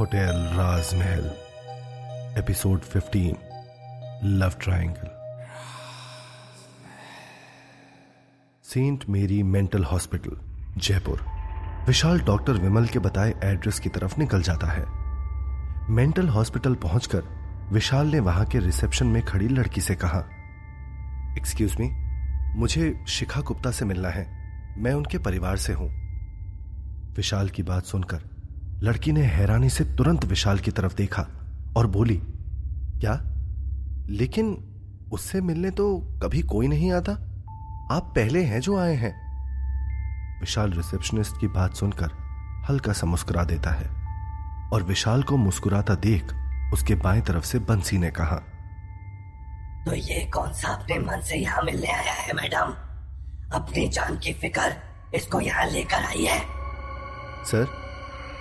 Hotel Rajmahal, episode 15 love triangle. Saint Mary mental hospital, Jaipur. Vishal doctor Vimal के बताए address की तरफ़ निकल जाता है। मेंटल हॉस्पिटल पहुंचकर विशाल ने वहाँ के रिसेप्शन में खड़ी लड़की से कहा एक्सक्यूज मी मुझे शिखा गुप्ता से मिलना है। मैं उनके परिवार से हूँ। विशाल की बात सुनकर लड़की ने हैरानी से तुरंत विशाल की तरफ़ देखा और बोली, क्या? लेकिन उससे मिलने तो कभी कोई नहीं आता? आप पहले हैं जो आए हैं. विशाल रिसेप्शनिस्ट की बात सुनकर हल्का सा मुस्कुरा देता है और विशाल को मुस्कुराता देख उसके बाएँ तरफ़ से बंसी ने कहा तो ये कौन सा अपने मन से यहाँ मिलने आया है, मैडम? अपनी जान की फ़िक्र इसको यहाँ लेकर आई है। सर,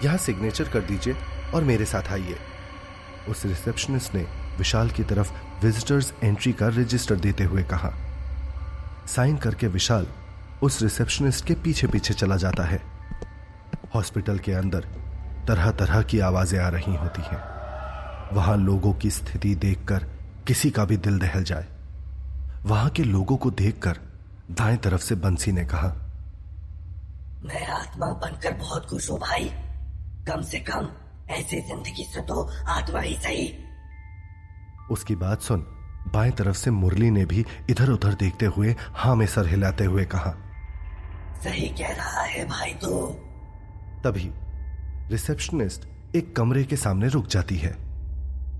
यहाँ सिग्नेचर कर दीजिए और मेरे साथ आइए। उस रिसेप्शनिस्ट ने विशाल की तरफ़ विजिटर्स एंट्री का रजिस्टर देते हुए कहा। साइन करके विशाल उस रिसेप्शनिस्ट के पीछे पीछे चला जाता है। हॉस्पिटल के अंदर तरह तरह की आवाज़ें आ रही होती हैं। वहाँ लोगों की स्थिति देखकर किसी का भी दिल दहल जाए। वहाँ के लोगों को देखकर दाएँ तरफ़ से बंसी ने कहा मैं आत्मा बनकर बहुत खुश हूँ भाई। कम से कम ऐसी ज़िंदगी से तो आत्मा ही सही। उसकी बात सुन बाएँ तरफ़ से मुरली ने भी इधर उधर देखते हुए हाँ में सर हिलाते हुए कहा सही कह रहा है भाई तू। तभी रिसेप्शनिस्ट एक कमरे के सामने रुक जाती है।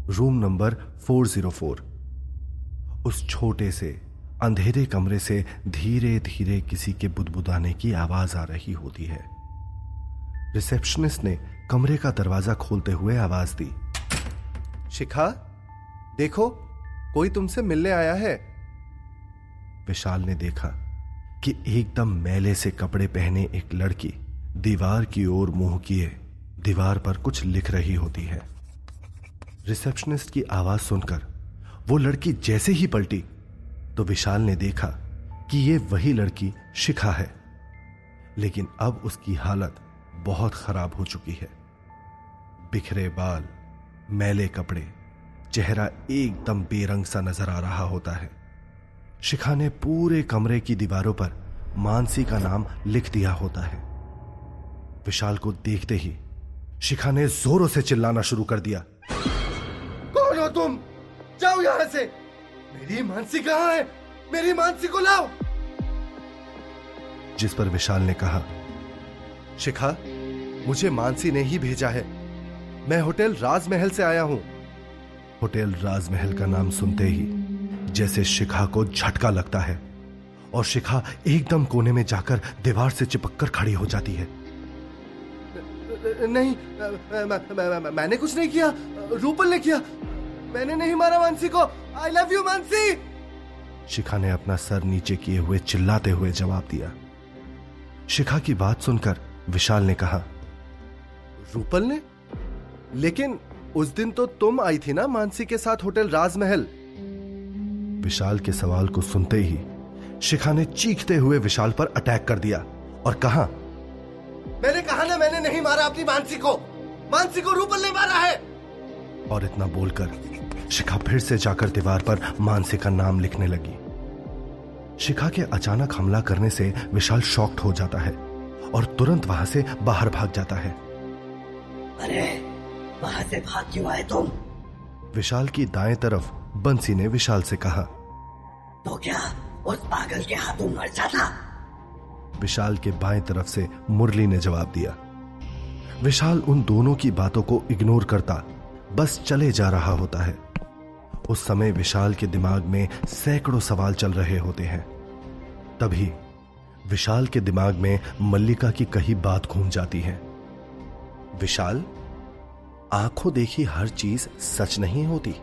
रूम नंबर 404 उस छोटे से अंधेरे कमरे से धीरे धीरे किसी के बुदबुदाने की आवाज़ आ रही होती है। रिसेप्शनिस्ट ने कमरे का दरवाज़ा खोलते हुए आवाज़ दी। शिखा, देखो, कोई तुमसे मिलने आया है? विशाल ने देखा कि एकदम मैले से कपड़े पहने एक लड़की दीवार की ओर मुँह किए, दीवार पर कुछ लिख रही होती है। रिसेप्शनिस्ट की आवाज़ सुनकर वो लड़की जैसे ही पलटी तो विशाल ने देखा कि ये वही लड़की शिखा है। लेकिन अब उसकी हालत बहुत खराब हो चुकी है। बिखरे बाल, मैले कपड़े, चेहरा एकदम बेरंग सा नज़र आ रहा होता है। शिखा ने पूरे कमरे की दीवारों पर मानसी का नाम लिख दिया होता है। विशाल को देखते ही शिखा ने जोरों से चिल्लाना शुरू कर दिया। कौन हो तुम? जाओ यहाँ से। मेरी मानसी कहाँ है? मेरी मानसी को लाओ! जिस पर विशाल ने कहा शिखा मुझे मानसी ने ही भेजा है। मैं होटल राजमहल से आया हूँ। होटल राजमहल का नाम सुनते ही जैसे शिखा को झटका लगता है और शिखा एकदम कोने में जाकर दीवार से चिपककर खड़ी हो जाती है। नहीं मैंने कुछ नहीं किया। रूपल ने किया। मैंने नहीं मारा मानसी को। I love you Mansi. Shikha ने अपना सर नीचे किए हुए चिल्लाते हुए जवाब दिया। शिखा की बात सुनकर विशाल ने कहा रूपल ने? लेकिन उस दिन तो तुम आई थी ना मानसी के साथ होटल राजमहल। विशाल के सवाल को सुनते ही शिखा ने चीखते हुए विशाल पर अटैक कर दिया और कहा मैंने कहा ना मैंने नहीं मारा अपनी मानसी को। मानसी को रूपल ने मारा है। और इतना बोलकर शिखा फिर से जाकर दीवार पर मानसी का नाम लिखने लगी। शिखा के अचानक हमला करने से विशाल शॉक्ड हो जाता है और तुरंत वहाँ से बाहर भाग जाता है। अरे वहाँ से भाग क्यों आए तुम? विशाल की दाएँ तरफ़ बंसी ने विशाल से कहा। तो क्या उस पागल के हाथों मर जाता? विशाल के बाएँ तरफ़ से मुरली ने जवाब दिया। विशाल उन दोनों की बातों को इग्नोर करता बस चले जा रहा होता है। उस समय विशाल के दिमाग में सैकड़ों सवाल चल रहे होते हैं। तभी विशाल के दिमाग में मल्लिका की कही बात घूम जाती है। विशाल, आँखों देखी हर चीज़ सच नहीं होती।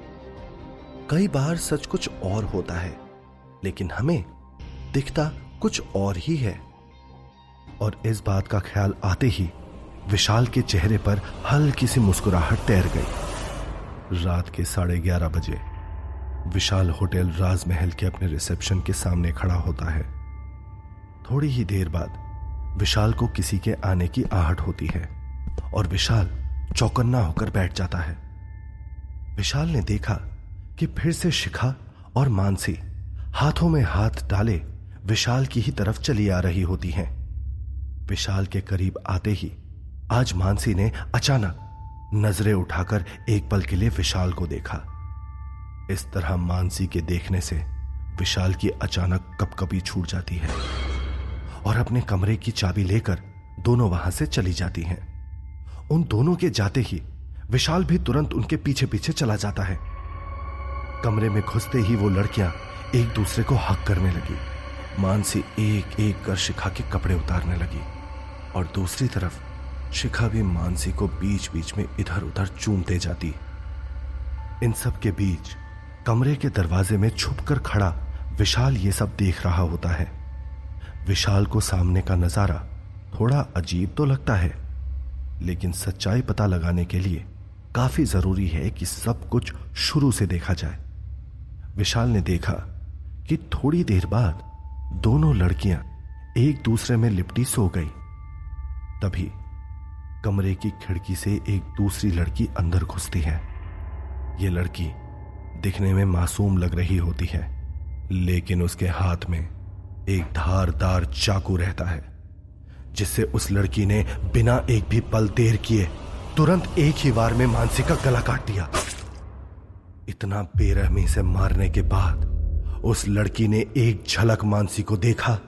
कई बार सच कुछ और होता है, लेकिन हमें दिखता कुछ और ही है। और इस बात का ख्याल आते ही विशाल के चेहरे पर हल्की सी मुस्कुराहट तैर गई। रात के साढ़े ग्यारह बजे। विशाल होटल राजमहल के अपने रिसेप्शन के सामने खड़ा होता है। थोड़ी ही देर बाद, विशाल को किसी के आने की आहट होती है और विशाल चौकन्ना होकर बैठ जाता है। विशाल ने देखा कि फिर से शिखा और मानसी हाथों में हाथ डाले विशाल की ही तरफ़ चली आ रही होती हैं। विशाल के करीब आते ही आज मानसी ने अचानक नज़रें उठाकर एक पल के लिए विशाल को देखा। इस तरह मानसी के देखने से विशाल की अचानक कपकपी छूट जाती है और अपने कमरे की चाबी लेकर दोनों वहाँ से चली जाती हैं। उन दोनों के जाते ही विशाल भी तुरंत उनके पीछे पीछे चला जाता है। कमरे में घुसते ही वो लड़कियाँ एक दूसरे को हक करने लगी। मानसी एक एक कर शिखा के कपड़े उतारने लगी और दूसरी तरफ़ शिखा भी मानसी को बीच बीच में इधर उधर चूमते जाती। इन सब के बीच कमरे के दरवाजे में छुपकर खड़ा विशाल ये सब देख रहा होता है। विशाल को सामने का नज़ारा थोड़ा अजीब तो लगता है, लेकिन सच्चाई पता लगाने के लिए काफ़ी ज़रूरी है कि सब कुछ शुरू से देखा जाए। विशाल ने देखा कि थोड़ी देर बाद दोनों लड़कियाँ एक दूसरे में लिपटी सो गई। तभी कमरे की खिड़की से एक दूसरी लड़की अंदर घुसती है। यह लड़की दिखने में मासूम लग रही होती है, लेकिन उसके हाथ में एक धारदार चाकू रहता है, जिससे उस लड़की ने बिना एक भी पल देर किए तुरंत एक ही वार में मानसी का गला काट दिया। इतना बेरहमी से मारने के बाद उस लड़की ने एक झलक मानसी को देखा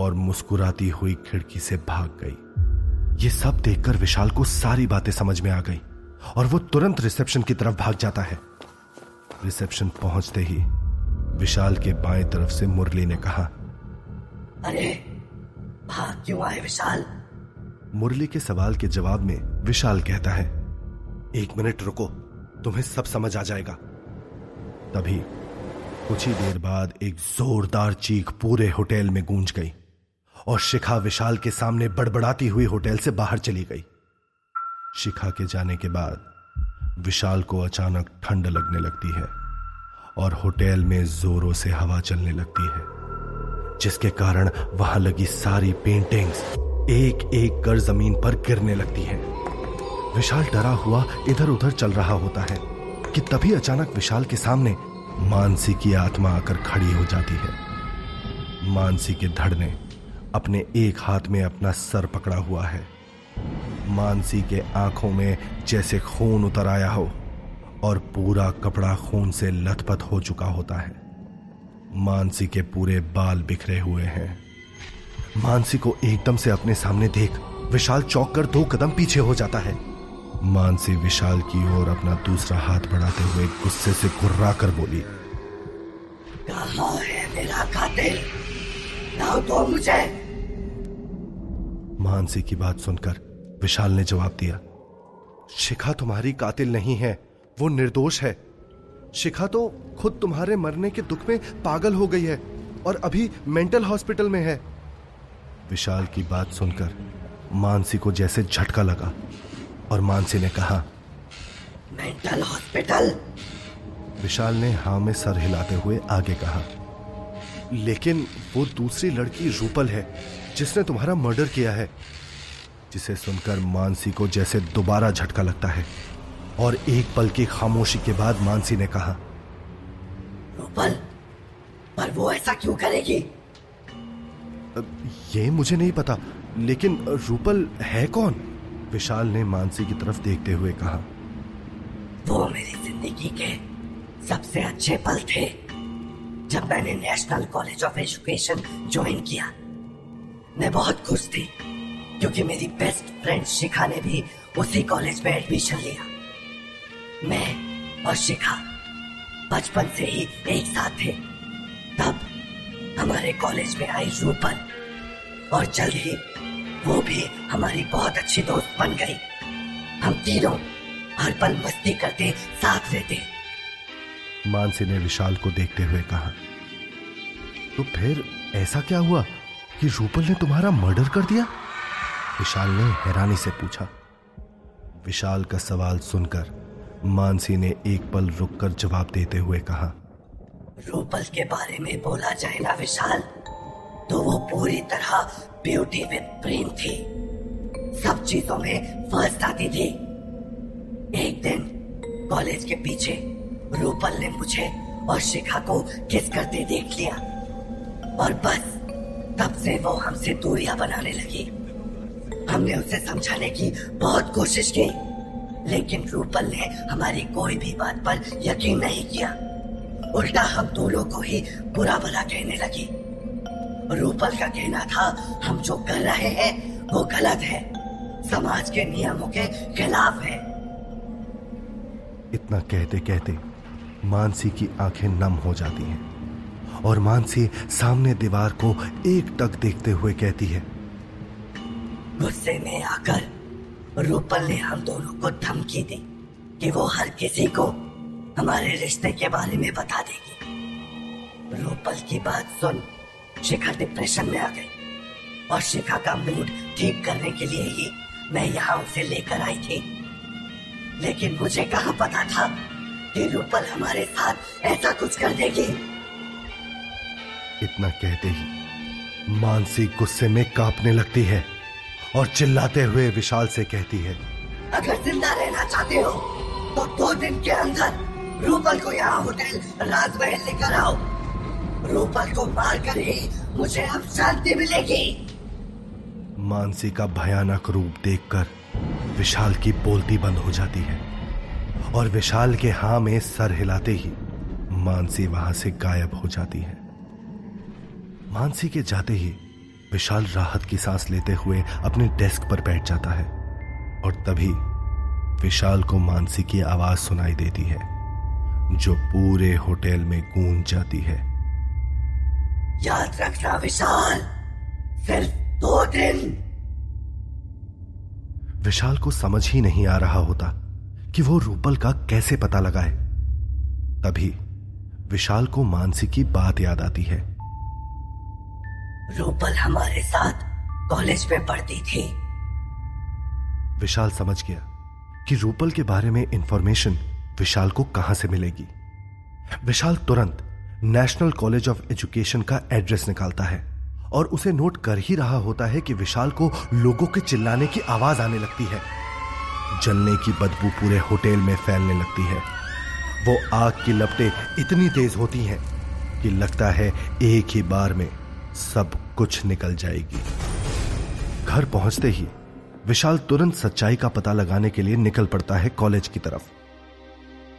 और मुस्कुराती हुई खिड़की से भाग गई। ये सब देखकर विशाल को सारी बातें समझ में आ गई और वो तुरंत रिसेप्शन की तरफ़ भाग जाता है। रिसेप्शन पहुँचते ही विशाल के बाएँ तरफ़ से मुरली ने कहा अरे भाग क्यों आए विशाल? मुरली के सवाल के जवाब में विशाल कहता है एक मिनट रुको तुम्हें सब समझ आ जाएगा। तभी कुछ ही देर बाद एक जोरदार चीख पूरे होटल में गूंज गई और शिखा विशाल के सामने बड़बड़ाती हुई होटल से बाहर चली गई। शिखा के जाने के बाद विशाल को अचानक ठंड लगने लगती है और होटल में जोरों से हवा चलने लगती है, जिसके कारण वहाँ लगी सारी पेंटिंग्स एक एक कर ज़मीन पर गिरने लगती हैं। विशाल डरा हुआ इधर उधर चल रहा होता है कि तभी अचानक विशाल के सामने मानसी की आत्मा आकर खड़ी हो जाती है मानसी के धड़ ने अपने एक हाथ में अपना सर पकड़ा हुआ है मानसी के आँखों में जैसे खून उतर आया हो और पूरा कपड़ा खून से लथपथ हो चुका होता है। मानसी के पूरे बाल बिखरे हुए हैं। मानसी को एकदम से अपने सामने देख विशाल चौक कर दो कदम पीछे हो जाता है। मानसी विशाल की ओर अपना दूसरा हाथ बढ़ाते हुए गुस्से से गुर्रा कर बोली कहा है मेरा कातिल लाओ तो मुझे। मानसी की बात सुनकर विशाल ने जवाब दिया शिखा तुम्हारी कातिल नहीं है वो निर्दोष है। शिखा तो खुद तुम्हारे मरने के दुख में पागल हो गई है और अभी मेंटल हॉस्पिटल में है। विशाल की बात सुनकर मानसी को जैसे झटका लगा और मानसी ने कहा मेंटल हॉस्पिटल विशाल ने हाँ में सर हिलाते हुए आगे कहा लेकिन वो दूसरी लड़की रूपल है जिसने तुम्हारा मर्डर किया है। जिसे सुनकर मानसी को जैसे दोबारा झटका लगता है। और एक पल की खामोशी के बाद मानसी ने कहा रूपल पर वो ऐसा क्यों करेगी? ये मुझे नहीं पता लेकिन रूपल है कौन? विशाल ने मानसी की तरफ़ देखते हुए कहा वो मेरी ज़िंदगी के सबसे अच्छे पल थे जब मैंने national college of education join किया। मैं बहुत खुश थी। क्योंकि मेरी बेस्ट फ्रेंड शिखा ने भी उसी कॉलेज में एडमिशन लिया। मैं और शिखा बचपन से ही एक साथ थे। तब हमारे कॉलेज में आई रूपल और जल्द ही वो भी हमारी बहुत अच्छी दोस्त बन गई। हम तीनों हर पल मस्ती करते, साथ रहते। मानसी ने विशाल को देखते हुए कहा तो फिर ऐसा क्या हुआ कि रूपल ने तुम्हारा मर्डर कर दिया? विशाल ने हैरानी से पूछा। विशाल का सवाल सुनकर मानसी ने एक पल रुककर जवाब देते हुए कहा, रूपल के बारे में बोला जाए ना विशाल तो वो पूरी तरह ब्यूटी विद ब्रेन थी। सब चीज़ों में फ़र्स्ट आती थी। एक दिन कॉलेज के पीछे रूपल ने मुझे और शिखा को किस करते देख लिया। और बस तब से वो हमसे दूरियाँ बनाने लगी। हमने उसे समझाने की बहुत कोशिश की। लेकिन रूपल ने हमारी कोई भी बात पर यकीन नहीं किया। उल्टा हम दोनों को ही बुरा भला कहने लगी। रूपल का कहना था, हम जो कर रहे हैं, वो गलत है। समाज के नियमों के खिलाफ है। इतना कहते कहते मानसी की आँखें नम हो जाती हैं और मानसी सामने दीवार को एक टक देखते हुए कहती है गुस्से में आकर रूपल ने हम दोनों को धमकी दी कि वो हर किसी को हमारे रिश्ते के बारे में बता देगी। रूपल की बात सुन शिखा डिप्रेशन में आ गई और शिखा का मूड ठीक करने के लिए ही मैं यहाँ उसे लेकर आई थी। लेकिन मुझे कहा पता था कि रूपल हमारे साथ ऐसा कुछ कर देगी? इतना कहते ही मानसी गुस्से में कांपने लगती है। और चिल्लाते हुए विशाल से कहती है अगर ज़िंदा रहना चाहते हो तो दो दिन के अंदर रूपल को यहाँ होटल राजमहल लेकर आओ। रूपल को मारकर ही मुझे अब शांति मिलेगी। मानसी का भयानक रूप देखकर विशाल की बोलती बंद हो जाती है और विशाल के हाँ में सर हिलाते ही मानसी वहाँ से गायब हो जाती है। मानसी के जाते ही विशाल राहत की सांस लेते हुए अपने डेस्क पर बैठ जाता है और तभी विशाल को मानसी की आवाज़ सुनाई देती है जो पूरे होटल में गूंज जाती है। याद रखना विशाल सिर्फ़ दो दिन। विशाल को समझ ही नहीं आ रहा होता कि वो रूपल का कैसे पता लगाए। तभी विशाल को मानसी की बात याद आती है। रूपल हमारे साथ कॉलेज में पढ़ती थी। विशाल समझ गया कि रूपल के बारे में इंफॉर्मेशन विशाल को कहाँ से मिलेगी। विशाल तुरंत नेशनल कॉलेज ऑफ़ एजुकेशन का एड्रेस निकालता है और उसे नोट कर ही रहा होता है कि विशाल को लोगों के चिल्लाने की आवाज़ आने लगती है। जलने की बदबू पूरे होटल में फैलने लगती है। वो आग की लपटें इतनी तेज होती हैं कि लगता है एक ही बार में सब कुछ निकल जाएगी। घर पहुँचते ही विशाल तुरंत सच्चाई का पता लगाने के लिए निकल पड़ता है कॉलेज की तरफ़।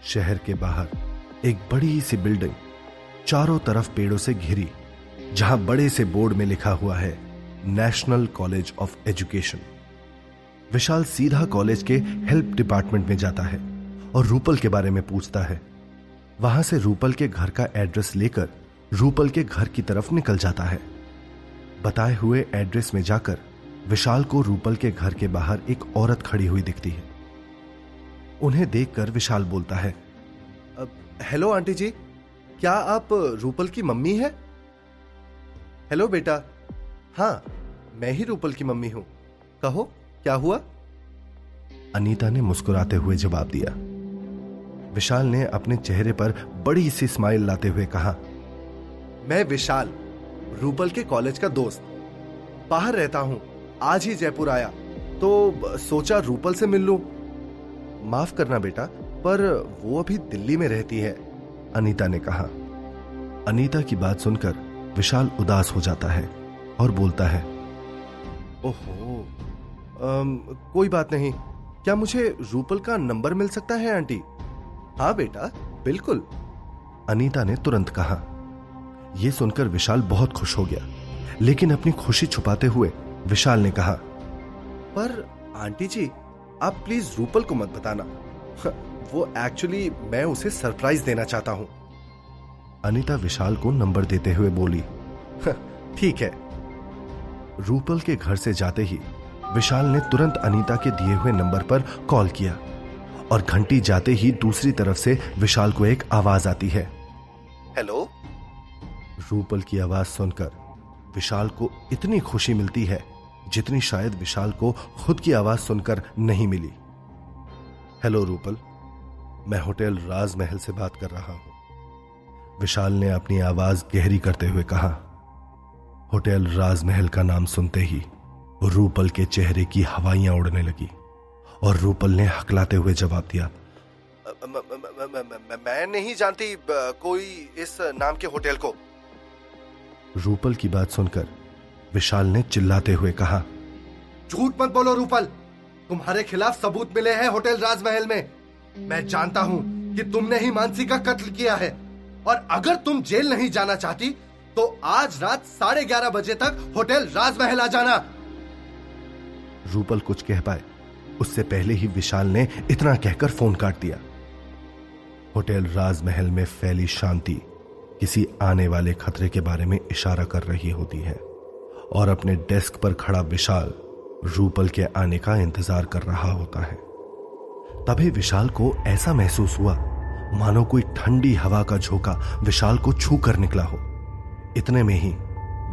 शहर के बाहर एक बड़ी सी बिल्डिंग चारों तरफ़ पेड़ों से घिरी, जहाँ बड़े से बोर्ड में लिखा हुआ है national college of education Vishal सीधा कॉलेज के हेल्प डिपार्टमेंट में जाता है और रूपल के बारे में पूछता है। वहाँ से रूपल के घर का एड्रेस लेकर रूपल के घर की तरफ़ निकल जाता है। बताए हुए एड्रेस में जाकर विशाल को रूपल के घर के बाहर एक औरत खड़ी हुई दिखती है। उन्हें देखकर विशाल बोलता है हेलो, आंटी जी, क्या आप रूपल की मम्मी है? हेलो, बेटा। हाँ मैं ही रूपल की मम्मी हूँ। कहो, क्या हुआ? अनीता ने मुस्कुराते हुए जवाब दिया। विशाल ने अपने चेहरे पर बड़ी सी स्माइल लाते हुए कहा मैं विशाल रूपल के कॉलेज का दोस्त। बाहर रहता हूँ आज ही जयपुर आया तो सोचा रूपल से मिल लूँ। माफ़ करना बेटा पर वो अभी दिल्ली में रहती है अनीता ने कहा। अनीता की बात सुनकर विशाल उदास हो जाता है और बोलता है ओहो आम, कोई बात नहीं क्या मुझे रूपल का नंबर मिल सकता है आंटी? हाँ बेटा बिल्कुल अनीता ने तुरंत कहा। यह सुनकर विशाल बहुत खुश हो गया। लेकिन अपनी खुशी छुपाते हुए विशाल ने कहा, पर आंटी जी, आप प्लीज़ रूपल को मत बताना। वो एक्चुअली मैं उसे सरप्राइज़ देना चाहता हूँ। अनिता विशाल को नंबर देते हुए बोली ठीक है। रूपल के घर से जाते ही विशाल ने तुरंत अनीता के दिए हुए नंबर पर कॉल किया और घंटी जाते ही दूसरी तरफ़ से विशाल को एक आवाज़ आती है। हेलो? रूपल की आवाज़ सुनकर विशाल को इतनी खुशी मिलती है, जितनी शायद विशाल को खुद की आवाज़ सुनकर नहीं मिली। हेलो रूपल, मैं होटल राजमहल से बात कर रहा हूँ। विशाल ने अपनी आवाज़ गहरी करते हुए कहा, होटल राजमहल का नाम सुनते ही रूपल के चेहरे की हवाइयाँ उड़ने लगी और रूपल ने हकलाते हुए जवाब दिया, मैं नहीं जानती कोई इस नाम के होटल को। रूपल की बात सुनकर विशाल ने चिल्लाते हुए कहा झूठ मत बोलो रूपल। तुम्हारे खिलाफ सबूत मिले हैं होटल राजमहल में। मैं जानता हूँ कि तुमने ही मानसी का कत्ल किया है। और अगर तुम जेल नहीं जाना चाहती तो आज रात साढ़े ग्यारह बजे तक होटल राजमहल आ जाना। रूपल कुछ कह पाए। उससे पहले ही विशाल ने इतना कहकर फ़ोन काट दिया। होटल राजमहल में फैली शांति किसी आने वाले खतरे के बारे में इशारा कर रही होती है और अपने डेस्क पर खड़ा विशाल रूपल के आने का इंतज़ार कर रहा होता है। तभी विशाल को ऐसा महसूस हुआ, मानो कोई ठंडी हवा का झोंका विशाल को छू कर निकला हो। इतने में ही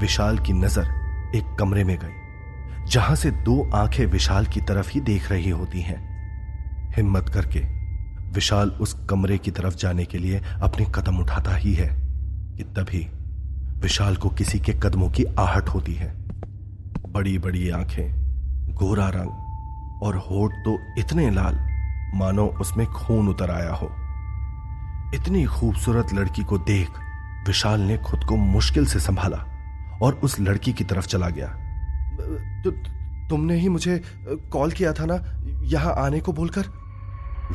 विशाल की नज़र एक कमरे में गई, जहाँ से दो आँखें विशाल की तरफ़ ही देख रही होती हैं। हिम्मत करके विशाल उस कमरे की तरफ़ जाने के लिए अपने कदम उठाता ही है। कि तभी विशाल को किसी के कदमों की आहट होती है। बड़ी बड़ी आँखें गोरा रंग और होठ तो इतने लाल मानो उसमें खून उतर आया हो। इतनी खूबसूरत लड़की को देख विशाल ने खुद को मुश्किल से संभाला और उस लड़की की तरफ़ चला गया। तु, तुमने ही मुझे कॉल किया था ना यहाँ आने को बोलकर?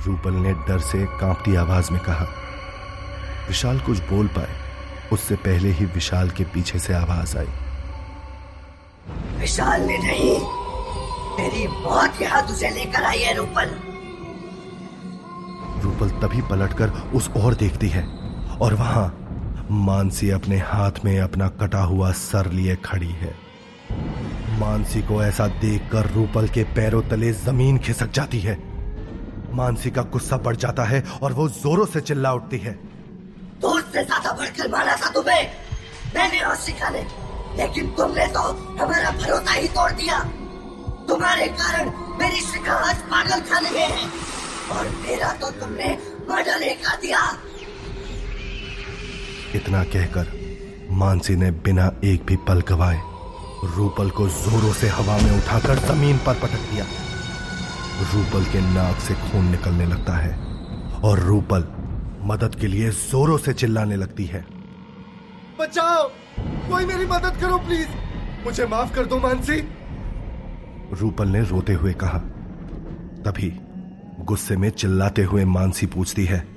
रूपल ने डर से कांपती आवाज़ में कहा। विशाल कुछ बोल पाए। उससे पहले ही विशाल के पीछे से आवाज़ आई। विशाल ने नहीं तेरी मौत यहाँ तुझे लेकर आई है रूपल। रूपल तभी पलटकर उस ओर देखती है और वहाँ मानसी अपने हाथ में अपना कटा हुआ सर लिए खड़ी है। मानसी को ऐसा देखकर रूपल के पैरों तले ज़मीन खिसक जाती है। मानसी का गुस्सा बढ़ जाता है और वो जोरों से चिल्ला उठती है। दोस्त से ज़्यादा बढ़कर माना था तुम्हें। मैंने और शिखा ने। लेकिन तुमने तो हमारा भरोसा ही तोड़ दिया। तुम्हारे कारण मेरी शिखा आज पागल खाने में है। और मेरा तो तुमने मर्डर कर दिया। इतना कहकर मानसी ने बिना एक भी पल गवाए रूपल को जोरों से हवा में उठाकर ज़मीन पर पटक दिया। रूपल के नाक से खून निकलने लगता है और रूपल मदद के लिए जोरों से चिल्लाने लगती है। बचाओ! कोई मेरी मदद करो प्लीज़! मुझे माफ़ कर दो मानसी। रूपल ने रोते हुए कहा। तभी गुस्से में चिल्लाते हुए मानसी पूछती है।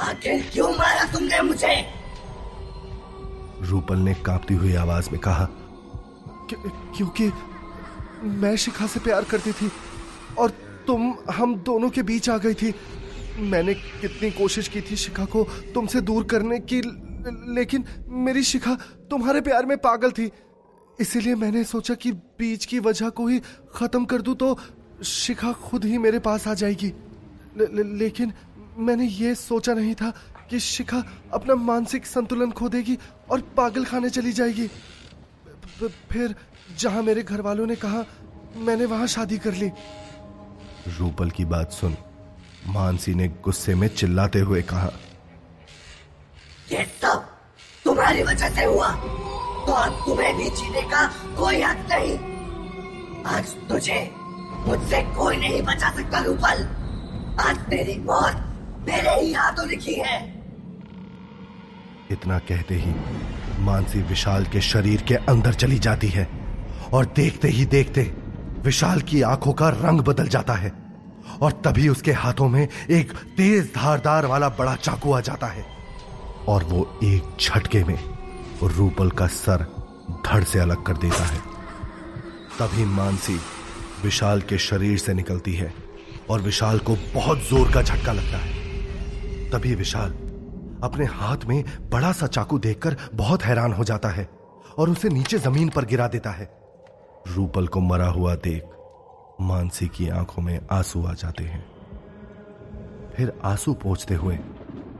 आखिर क्यों मारा तुमने मुझे? रूपल ने कांपती हुई आवाज़ में कहा क्योंकि मैं शिखा से प्यार करती थी और तुम हम दोनों के बीच आ गई थी। मैंने कितनी कोशिश की थी शिखा को तुमसे दूर करने की लेकिन मेरी शिखा तुम्हारे प्यार में पागल थी। इसीलिए मैंने सोचा कि बीच की वजह को ही खत्म कर दूँ तो शिखा खुद ही मेरे पास आ जाएगी। ले, ले, लेकिन मैंने ये सोचा नहीं था कि शिखा अपना मानसिक संतुलन खो देगी और पागल खाने चली जाएगी। फिर जहाँ मेरे घर वालों ने कहा मैंने वहाँ शादी कर ली। रूपल की बात सुन। मानसी ने गुस्से में चिल्लाते हुए कहा ये सब तुम्हारी वजह से हुआ। तो अब तुम्हें भी जीने का कोई हक नहीं। आज तुझे मुझसे कोई नहीं बचा सकता रूपल। आज तेरी मौत मेरे ही हाथों लिखी है। इतना कहते ही मानसी विशाल के शरीर के अंदर चली जाती है और देखते ही देखते विशाल की आँखों का रंग बदल जाता है। और तभी उसके हाथों में एक तेज धारदार वाला बड़ा चाकू आ जाता है। और वो एक झटके में रूपल का सर धड़ से अलग कर देता है। तभी मानसी विशाल के शरीर से निकलती है और विशाल को बहुत ज़ोर का झटका लगता है। तभी विशाल अपने हाथ में बड़ा सा चाकू देखकर बहुत हैरान हो जाता है और उसे नीचे ज़मीन पर गिरा देता है। रूपल को मरा हुआ देख मानसी की आँखों में आँसू आ जाते हैं। फिर आँसू पहुँचते हुए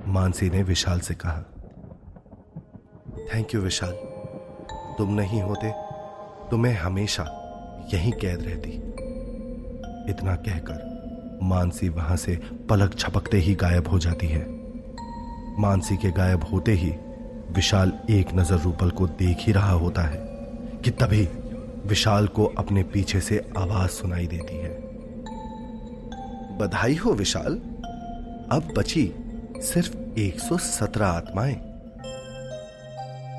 मानसी ने विशाल से कहा, थैंक यू विशाल। तुम नहीं होते तो मैं हमेशा यहीं कैद रहती। इतना कहकर मानसी वहाँ से पलक छपकते ही गायब हो जाती है। मानसी के गायब होते ही विशाल एक नज़र रूपल को देख ही रहा होता है कि तभी विशाल को अपने पीछे से आवाज़ सुनाई देती है। बधाई हो विशाल। अब बची सिर्फ़ 117 आत्माएँ।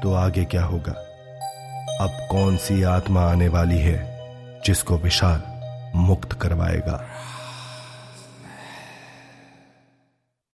तो आगे क्या होगा? अब कौन सी आत्मा आने वाली है जिसको विशाल मुक्त करवाएगा?